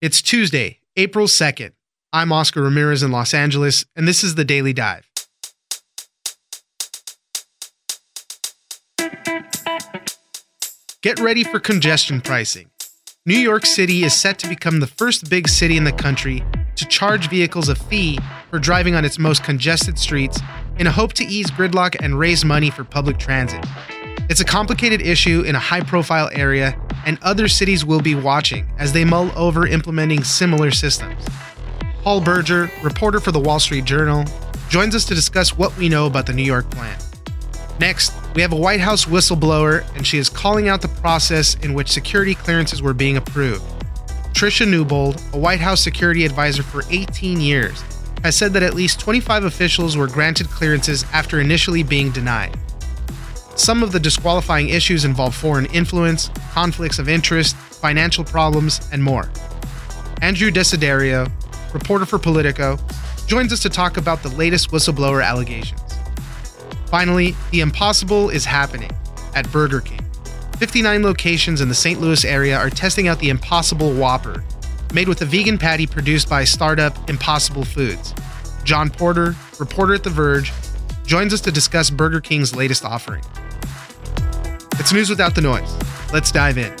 It's Tuesday, April 2nd. I'm Oscar Ramirez in Los Angeles, and this is the Daily Dive. Get ready for congestion pricing. New York City is set to become the first big city in the country to charge vehicles a fee for driving on its most congested streets in a hope to ease gridlock and raise money for public transit. It's a complicated issue in a high profile area, and other cities will be watching as they mull over implementing similar systems. Paul Berger, reporter for the Wall Street Journal, joins us to discuss what we know about the New York plan. Next, we have a White House whistleblower, and she is calling out the process in which security clearances were being approved. Tricia Newbold, a White House security advisor for 18 years, has said that at least 25 officials were granted clearances after initially being denied. Some of the disqualifying issues involve foreign influence, conflicts of interest, financial problems, and more. Andrew Desiderio, reporter for Politico, joins us to talk about the latest whistleblower allegations. Finally, the impossible is happening at Burger King. 59 locations in the St. Louis area are testing out the Impossible Whopper, made with a vegan patty produced by startup Impossible Foods. Jon Porter, reporter at The Verge, joins us to discuss Burger King's latest offering. It's news without the noise. Let's dive in.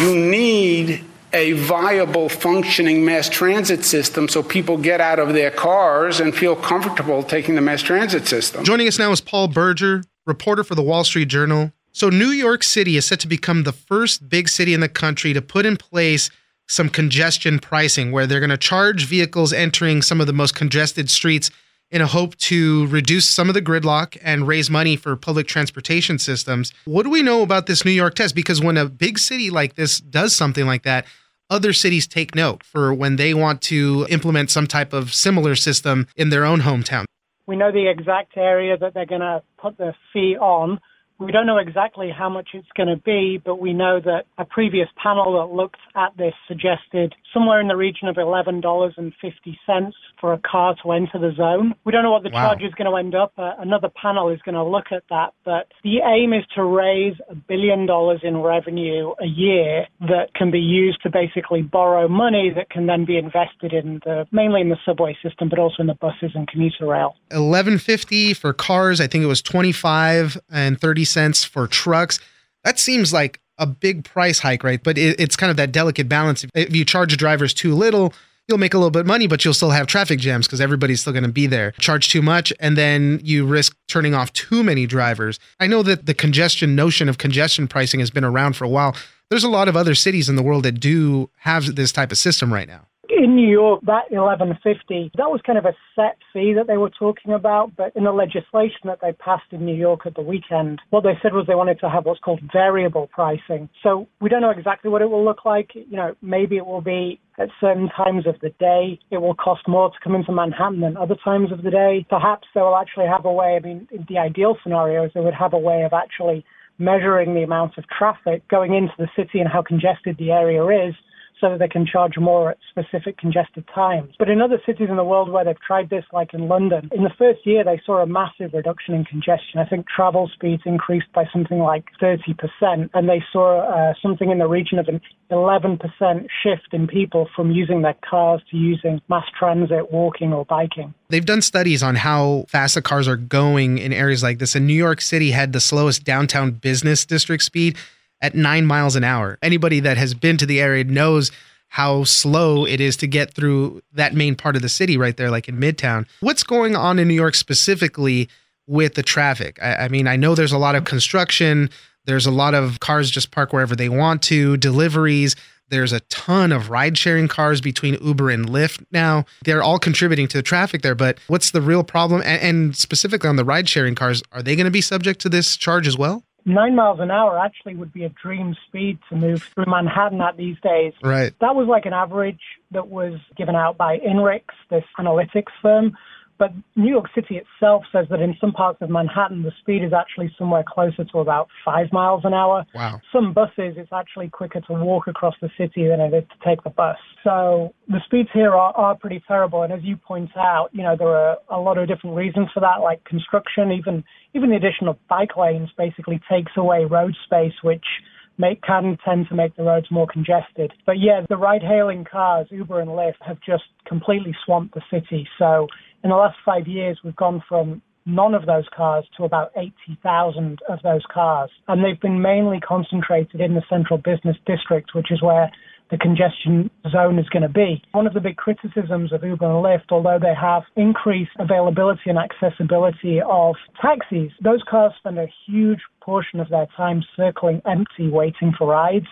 You need a viable, functioning mass transit system so people get out of their cars and feel comfortable taking the mass transit system. Joining us now is Paul Berger, reporter for the Wall Street Journal. So, New York City is set to become the first big city in the country to put in place some congestion pricing where they're going to charge vehicles entering some of the most congested streets in a hope to reduce some of the gridlock and raise money for public transportation systems. What do we know about this New York test? Because when a big city like this does something like that, other cities take note for when they want to implement some type of similar system in their own hometown. We know the exact area that they're going to put the fee on. We don't know exactly how much it's going to be, but we know that a previous panel that looked at this suggested somewhere in the region of $11.50 for a car to enter the zone. We don't know what the wow. charge is going to end up. Uh, another panel is going to look at that, but the aim is to raise a billion dollars in revenue a year that can be used to basically borrow money that can then be invested in the mainly in the subway system, but also in the buses and commuter rail. 1150 for cars. I think it was 25 and 30 cents for trucks. That seems like a big price hike, right? But it, it's kind of that delicate balance. If you charge drivers too little, you'll make a little bit of money, but you'll still have traffic jams because everybody's still going to be there. Charge too much, and then you risk turning off too many drivers. I know that the congestion notion of congestion pricing has been around for a while. There's a lot of other cities in the world that do have this type of system right now in New York, that 1150, that was kind of a set fee that they were talking about. But in the legislation that they passed in New York at the weekend, what they said was they wanted to have what's called variable pricing. So we don't know exactly what it will look like. You know, maybe it will be at certain times of the day. It will cost more to come into Manhattan than other times of the day. Perhaps they will actually have a way, I mean, the ideal scenario is they would have a way of actually measuring the amount of traffic going into the city and how congested the area is so that they can charge more at specific congested times. But in other cities in the world where they've tried this, like in London, in the first year they saw a massive reduction in congestion. I think travel speeds increased by something like 30%, and they saw uh, something in the region of an 11% shift in people from using their cars to using mass transit, walking, or biking. They've done studies on how fast the cars are going in areas like this, and New York City had the slowest downtown business district speed at nine miles an hour. Anybody that has been to the area knows how slow it is to get through that main part of the city right there, like in Midtown. What's going on in New York specifically with the traffic? I, I mean, I know there's a lot of construction, there's a lot of cars just park wherever they want to, deliveries. There's a ton of ride sharing cars between Uber and Lyft now. They're all contributing to the traffic there. But what's the real problem? And, and specifically on the ride sharing cars, are they going to be subject to this charge as well? Nine miles an hour actually would be a dream speed to move through Manhattan at these days. Right. That was like an average that was given out by INRIX, this analytics firm. But New York City itself says that in some parts of Manhattan, the speed is actually somewhere closer to about five miles an hour. Wow. Some buses, it's actually quicker to walk across the city than it is to take the bus. So the speeds here are, are pretty terrible. And as you point out, you know, there are a lot of different reasons for that, like construction, even, even the addition of bike lanes basically takes away road space, which make, can tend to make the roads more congested. But yeah, the ride hailing cars, Uber and Lyft, have just completely swamped the city. So in the last five years, we've gone from none of those cars to about 80,000 of those cars. And they've been mainly concentrated in the central business district, which is where the congestion zone is going to be. One of the big criticisms of Uber and Lyft, although they have increased availability and accessibility of taxis, those cars spend a huge portion of their time circling empty, waiting for rides.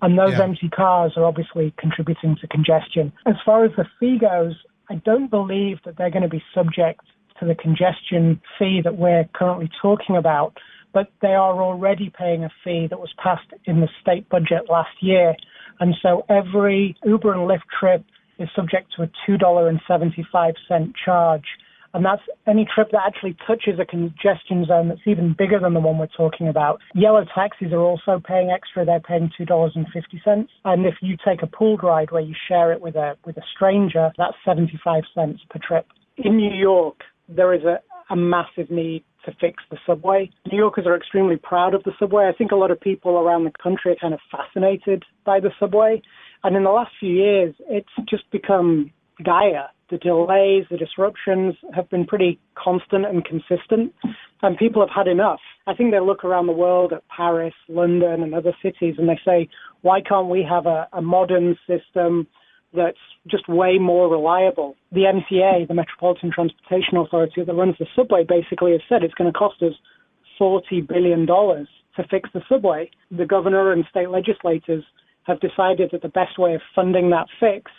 And those yeah. empty cars are obviously contributing to congestion. As far as the fee goes, I don't believe that they're going to be subject to the congestion fee that we're currently talking about, but they are already paying a fee that was passed in the state budget last year. And so every Uber and Lyft trip is subject to a $2.75 charge. And that's any trip that actually touches a congestion zone that's even bigger than the one we're talking about. Yellow taxis are also paying extra. They're paying $2.50. And if you take a pooled ride where you share it with a, with a stranger, that's 75 cents per trip. In New York, there is a, a massive need to fix the subway. New Yorkers are extremely proud of the subway. I think a lot of people around the country are kind of fascinated by the subway. And in the last few years, it's just become dire. The delays, the disruptions have been pretty constant and consistent, and people have had enough. I think they look around the world at Paris, London, and other cities, and they say, why can't we have a, a modern system that's just way more reliable. The MTA, the Metropolitan Transportation Authority that runs the subway, basically has said it's going to cost us $40 billion to fix the subway. The governor and state legislators have decided that the best way of funding that fix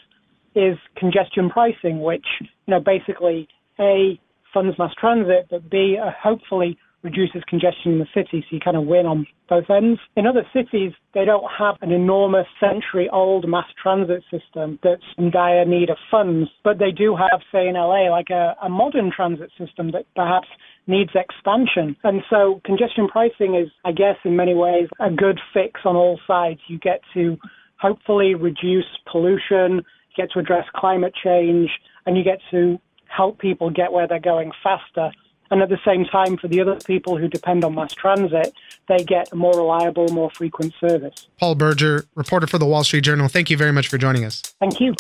is congestion pricing, which, you know, basically A, funds mass transit, but B, uh, hopefully reduces congestion in the city, so you kind of win on both ends. In other cities, they don't have an enormous century old mass transit system that's in dire need of funds, but they do have, say, in LA, like a, a modern transit system that perhaps needs expansion. And so congestion pricing is, I guess, in many ways, a good fix on all sides. You get to hopefully reduce pollution, you get to address climate change, and you get to help people get where they're going faster. And at the same time, for the other people who depend on mass transit, they get a more reliable, more frequent service. Paul Berger, reporter for the Wall Street Journal, thank you very much for joining us. Thank you.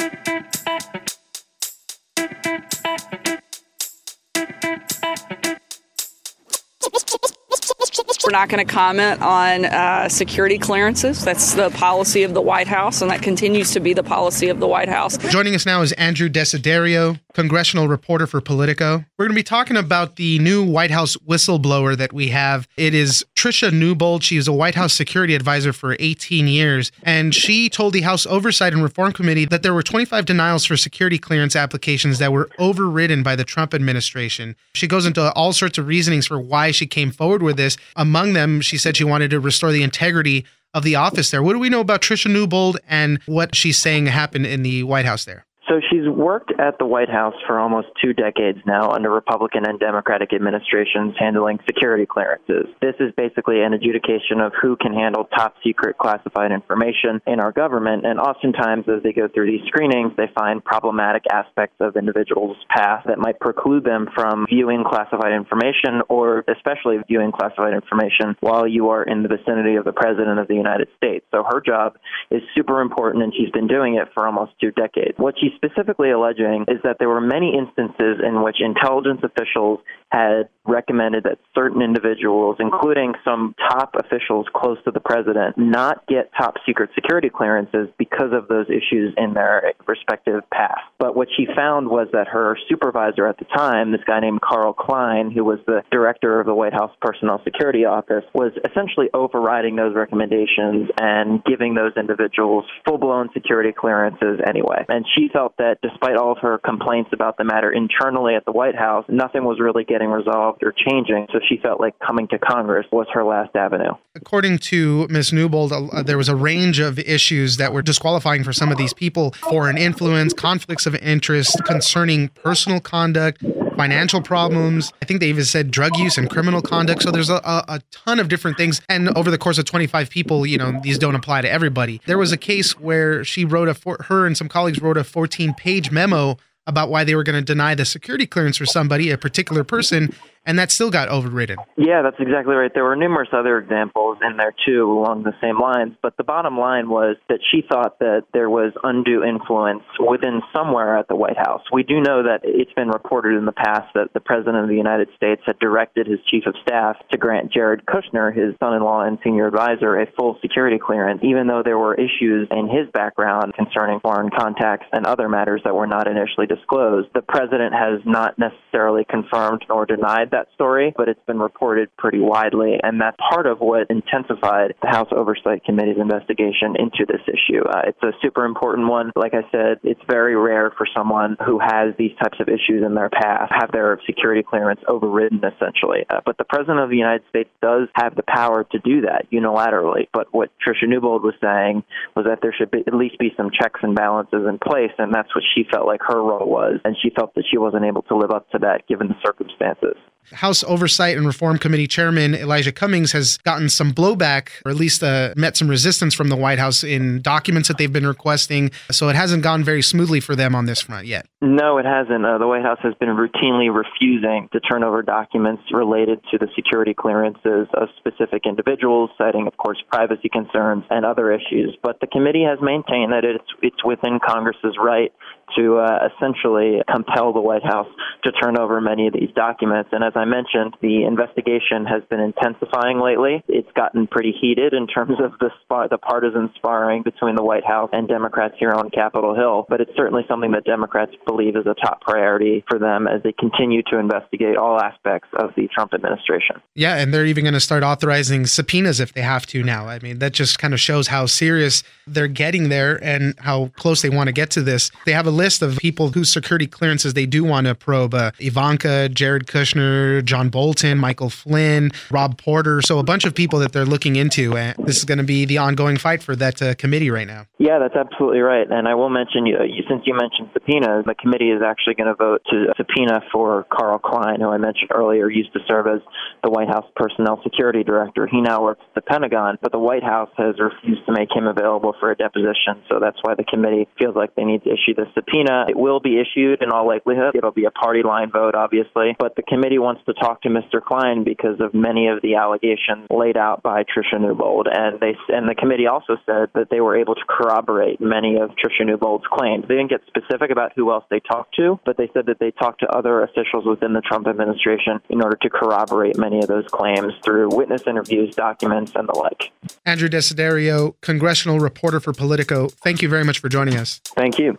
Not going to comment on uh, security clearances. That's the policy of the White House, and that continues to be the policy of the White House. Joining us now is Andrew Desiderio, congressional reporter for Politico. We're going to be talking about the new White House whistleblower that we have. It is Tricia Newbold. She is a White House security advisor for 18 years, and she told the House Oversight and Reform Committee that there were 25 denials for security clearance applications that were overridden by the Trump administration. She goes into all sorts of reasonings for why she came forward with this. Among them, she said she wanted to restore the integrity of the office there. What do we know about Tricia Newbold and what she's saying happened in the White House there? So she's worked at the White House for almost two decades now under Republican and Democratic administrations handling security clearances. This is basically an adjudication of who can handle top secret classified information in our government. And oftentimes, as they go through these screenings, they find problematic aspects of individuals' past that might preclude them from viewing classified information or especially viewing classified information while you are in the vicinity of the President of the United States. So her job is super important and she's been doing it for almost two decades. What she specifically alleging is that there were many instances in which intelligence officials had recommended that certain individuals, including some top officials close to the president, not get top secret security clearances because of those issues in their respective past. But what she found was that her supervisor at the time, this guy named Carl Kline, who was the director of the White House Personnel Security Office, was essentially overriding those recommendations and giving those individuals full blown security clearances anyway. And she felt that despite all of her complaints about the matter internally at the White House, nothing was really getting resolved or changing. So she felt like coming to Congress was her last avenue. According to Ms. Newbold, uh, there was a range of issues that were disqualifying for some of these people foreign influence, conflicts of interest concerning personal conduct, financial problems. I think they even said drug use and criminal conduct. So there's a, a, a, ton of different things. And over the course of 25 people, you know, these don't apply to everybody. There was a case where she wrote a, for, her and some colleagues wrote a 14 page memo about why they were going to deny the security clearance for somebody, a particular person. And that still got overridden. Yeah, that's exactly right. There were numerous other examples in there too along the same lines, but the bottom line was that she thought that there was undue influence within somewhere at the White House. We do know that it's been reported in the past that the President of the United States had directed his chief of staff to grant Jared Kushner, his son in law and senior advisor, a full security clearance, even though there were issues in his background concerning foreign contacts and other matters that were not initially disclosed. The President has not necessarily confirmed nor denied that story, but it's been reported pretty widely, and that's part of what intensified the House Oversight Committee's investigation into this issue. Uh, it's a super important one. Like I said, it's very rare for someone who has these types of issues in their past have their security clearance overridden, essentially. Uh, but the President of the United States does have the power to do that unilaterally. But what Tricia Newbold was saying was that there should be, at least be some checks and balances in place, and that's what she felt like her role was, and she felt that she wasn't able to live up to that given the circumstances. House Oversight and Reform Committee Chairman Elijah Cummings has gotten some blowback, or at least uh, met some resistance from the White House in documents that they've been requesting. So it hasn't gone very smoothly for them on this front yet. No, it hasn't. Uh, the White House has been routinely refusing to turn over documents related to the security clearances of specific individuals, citing, of course, privacy concerns and other issues. But the committee has maintained that it's it's within Congress's right to uh, essentially compel the White House to turn over many of these documents. And as I mentioned, the investigation has been intensifying lately. It's gotten pretty heated in terms of the spar- the partisan sparring between the White House and Democrats here on Capitol Hill. But it's certainly something that Democrats believe is a top priority for them as they continue to investigate all aspects of the Trump administration. Yeah, and they're even going to start authorizing subpoenas if they have to now. I mean, that just kind of shows how serious they're getting there and how close they want to get to this. They have a list of people whose security clearances they do want to probe uh, Ivanka, Jared Kushner, John Bolton, Michael Flynn, Rob Porter. So a bunch of people that they're looking into. And this is going to be the ongoing fight for that uh, committee right now. Yeah, that's absolutely right. And I will mention, you, since you mentioned subpoenas, the committee is actually going to vote to subpoena for Carl Kline, who I mentioned earlier used to serve as the White House Personnel Security Director. He now works at the Pentagon, but the White House has refused to make him available for a deposition. So that's why the committee feels like they need to issue the subpoena. It will be issued in all likelihood. It'll be a party line vote, obviously. But the committee wants to talk to Mr. Kline because of many of the allegations laid out by Tricia Newbold. And they and the committee also said that they were able to corroborate many of Tricia Newbold's claims. They didn't get specific about who else they talked to, but they said that they talked to other officials within the Trump administration in order to corroborate many of those claims through witness interviews, documents, and the like. Andrew Desiderio, congressional reporter for Politico. Thank you very much for joining us. Thank you.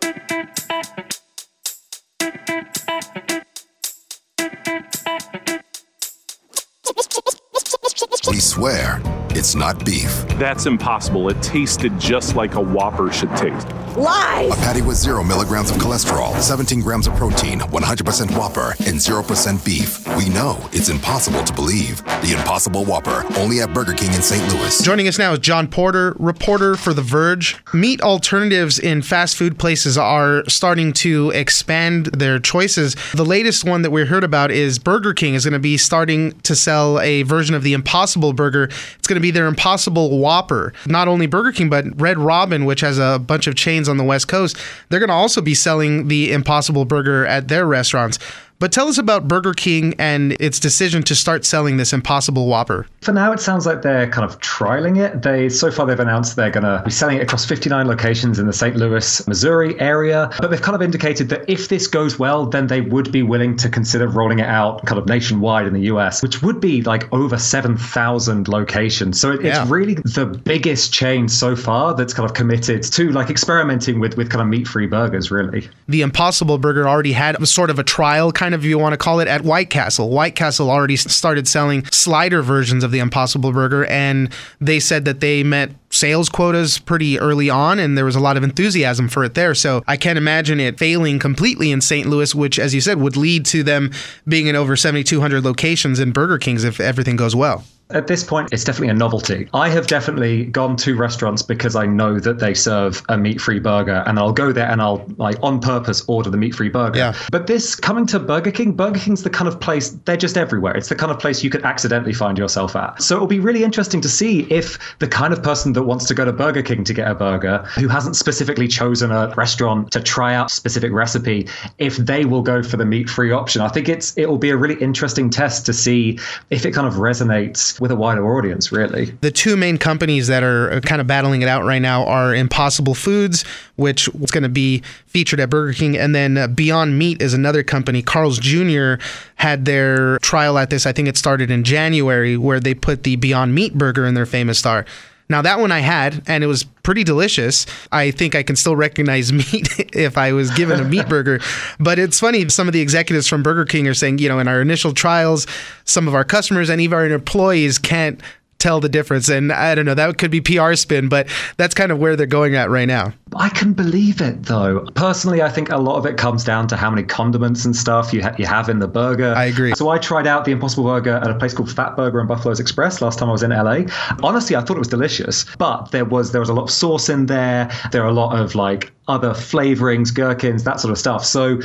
Swear it's not beef. That's impossible. It tasted just like a Whopper should taste. Lies! A patty with zero milligrams of cholesterol, 17 grams of protein, 100% Whopper, and 0% beef. We know it's impossible to believe. The Impossible Whopper, only at Burger King in St. Louis. Joining us now is Jon Porter, reporter for The Verge. Meat alternatives in fast food places are starting to expand their choices. The latest one that we heard about is Burger King is going to be starting to sell a version of the Impossible Burger. It's going to be their Impossible Whopper. Not only Burger King, but Red Robin, which has a bunch of chains on the West Coast, they're going to also be selling the Impossible Burger at their restaurants. But tell us about Burger King and its decision to start selling this Impossible Whopper. For now, it sounds like they're kind of trialing it. They so far they've announced they're going to be selling it across 59 locations in the St. Louis, Missouri area. But they've kind of indicated that if this goes well, then they would be willing to consider rolling it out kind of nationwide in the US, which would be like over 7,000 locations. So it, yeah. it's really the biggest chain so far that's kind of committed to like experimenting with with kind of meat-free burgers. Really, the Impossible Burger already had a sort of a trial kind of, if you want to call it, at White Castle. White Castle already started selling slider versions of the Impossible Burger, and they said that they met sales quotas pretty early on, and there was a lot of enthusiasm for it there. So I can't imagine it failing completely in St. Louis, which, as you said, would lead to them being in over 7,200 locations in Burger Kings if everything goes well. At this point, it's definitely a novelty. I have definitely gone to restaurants because I know that they serve a meat-free burger, and I'll go there and I'll like on purpose order the meat-free burger. Yeah. But this coming to Burger King, Burger King's the kind of place they're just everywhere. It's the kind of place you could accidentally find yourself at. So it'll be really interesting to see if the kind of person that wants to go to Burger King to get a burger, who hasn't specifically chosen a restaurant to try out a specific recipe, if they will go for the meat-free option. I think it's it will be a really interesting test to see if it kind of resonates with a wider audience, really. The two main companies that are kind of battling it out right now are Impossible Foods, which is going to be featured at Burger King, and then uh, Beyond Meat is another company. Carl's Jr. had their trial at this. I think it started in January, where they put the Beyond Meat burger in their famous star. Now that one I had, and it was pretty delicious. I think I can still recognize meat if I was given a meat burger. But it's funny, some of the executives from Burger King are saying, you know, in our initial trials, some of our customers and even our employees can't tell the difference. And I don't know, that could be PR spin, but that's kind of where they're going at right now. I can believe it though. Personally, I think a lot of it comes down to how many condiments and stuff you, ha- you have in the burger. I agree. So I tried out the Impossible Burger at a place called Fatburger on Buffalo's Express last time I was in LA. Honestly, I thought it was delicious, but there was there was a lot of sauce in there. There are a lot of like other flavorings, gherkins, that sort of stuff. So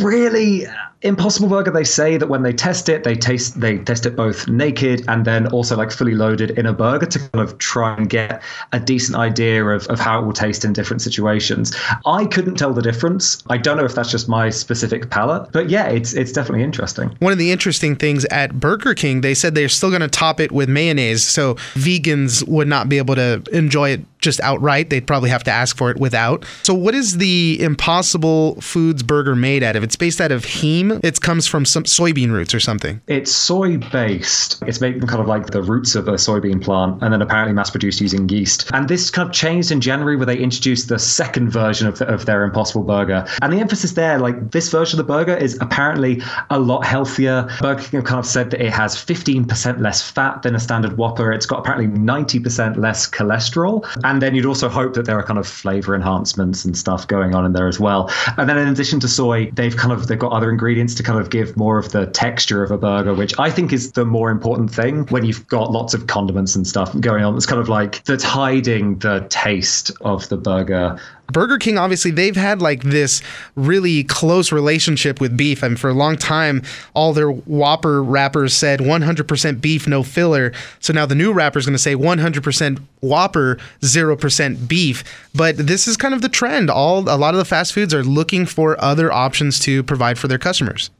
really Impossible Burger, they say that when they test it, they taste they test it both naked and then also like fully loaded in a burger to kind of try and get a decent idea of, of how it will taste in different situations. I couldn't tell the difference. I don't know if that's just my specific palate, but yeah, it's it's definitely interesting. One of the interesting things at Burger King, they said they're still going to top it with mayonnaise, so vegans would not be able to enjoy it just outright. They'd probably have to ask for it without. So, what is the Impossible Foods burger made out of? It's based out of heme. It comes from some soybean roots or something. It's soy based. It's made from kind of like the roots of a soybean plant and then apparently mass produced using yeast. And this kind of changed in January where they introduced the second version of, the, of their Impossible Burger. And the emphasis there, like this version of the burger is apparently a lot healthier. Burger King have kind of said that it has 15% less fat than a standard Whopper. It's got apparently 90% less cholesterol. And then you'd also hope that there are kind of flavor enhancements and stuff going on in there as well. And then in addition to soy, they've kind of they've got other ingredients to kind of give more of the texture of a burger, which I think is the more important thing when you've got lots of condiments and stuff going on. It's kind of like that's hiding the taste of the burger Burger King, obviously, they've had like this really close relationship with beef. I mean, for a long time, all their Whopper wrappers said 100% beef, no filler. So now the new wrapper is going to say 100% Whopper, 0% beef. But this is kind of the trend. All a lot of the fast foods are looking for other options to provide for their customers.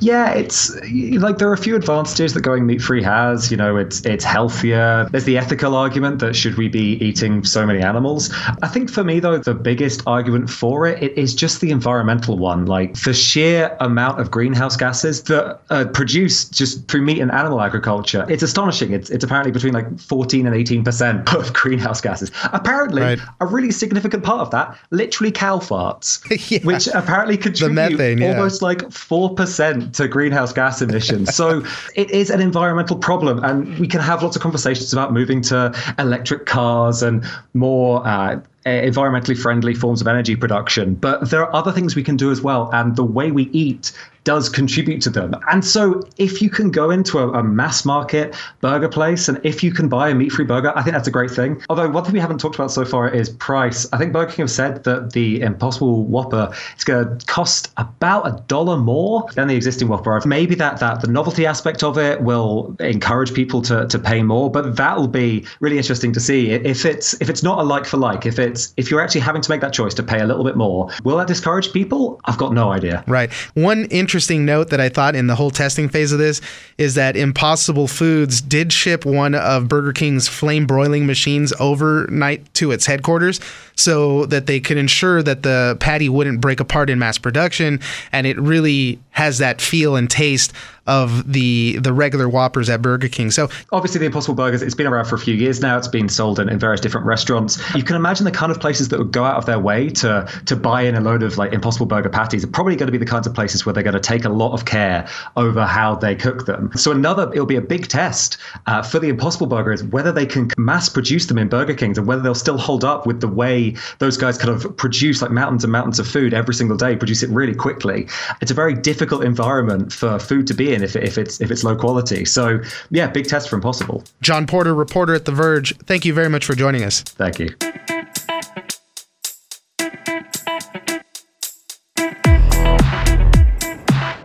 Yeah, it's like there are a few advantages that going meat free has. You know, it's it's healthier. There's the ethical argument that should we be eating so many animals? I think for me though, the biggest argument for it, it is just the environmental one. Like the sheer amount of greenhouse gases that are produced just through meat and animal agriculture. It's astonishing. It's it's apparently between like 14 and 18 percent of greenhouse gases. Apparently, right. a really significant part of that, literally cow farts, yeah. which apparently contribute methane, yeah. almost like four percent percent to greenhouse gas emissions. So it is an environmental problem, and we can have lots of conversations about moving to electric cars and more uh, environmentally friendly forms of energy production. But there are other things we can do as well, and the way we eat does contribute to them. And so, if you can go into a, a, mass market burger place and if you can buy a meat free burger, I think that's a great thing. Although, one thing we haven't talked about so far is price. I think Burger King have said that the Impossible Whopper is going to cost about a dollar more than the existing Whopper. Maybe that, that the novelty aspect of it will encourage people to, to pay more, but that'll be really interesting to see. If it's if it's not a like for like, if it's if you're actually having to make that choice to pay a little bit more, will that discourage people? I've got no idea. Right. One interesting note that I thought in the whole testing phase of this is that Impossible Foods did ship one of Burger King's flame broiling machines overnight to its headquarters so that they could ensure that the patty wouldn't break apart in mass production and it really has that feel and taste of the the regular Whoppers at Burger King. So obviously the Impossible Burgers, it's been around for a few years now. It's been sold in, in various different restaurants. You can imagine the kind of places that would go out of their way to to buy in a load of like Impossible Burger patties are probably going to be the kinds of places where they're going to take a lot of care over how they cook them. So another, it'll be a big test uh, for the Impossible Burger is whether they can mass produce them in Burger Kings and whether they'll still hold up with the way those guys kind of produce like mountains and mountains of food every single day, produce it really quickly. It's a very difficult environment for food to be in if, if it's if it's low quality. So yeah, big test for Impossible. Jon Porter, reporter at The Verge. Thank you very much for joining us. Thank you.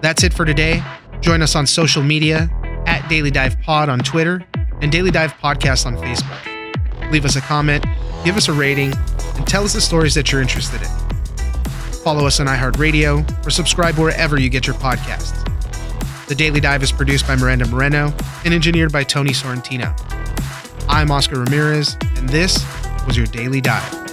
That's it for today. Join us on social media at Daily Dive Pod on Twitter and Daily Dive Podcast on Facebook. Leave us a comment, give us a rating, and tell us the stories that you're interested in. Follow us on iHeartRadio or subscribe wherever you get your podcasts. The Daily Dive is produced by Miranda Moreno and engineered by Tony Sorrentino. I'm Oscar Ramirez, and this was your Daily Dive.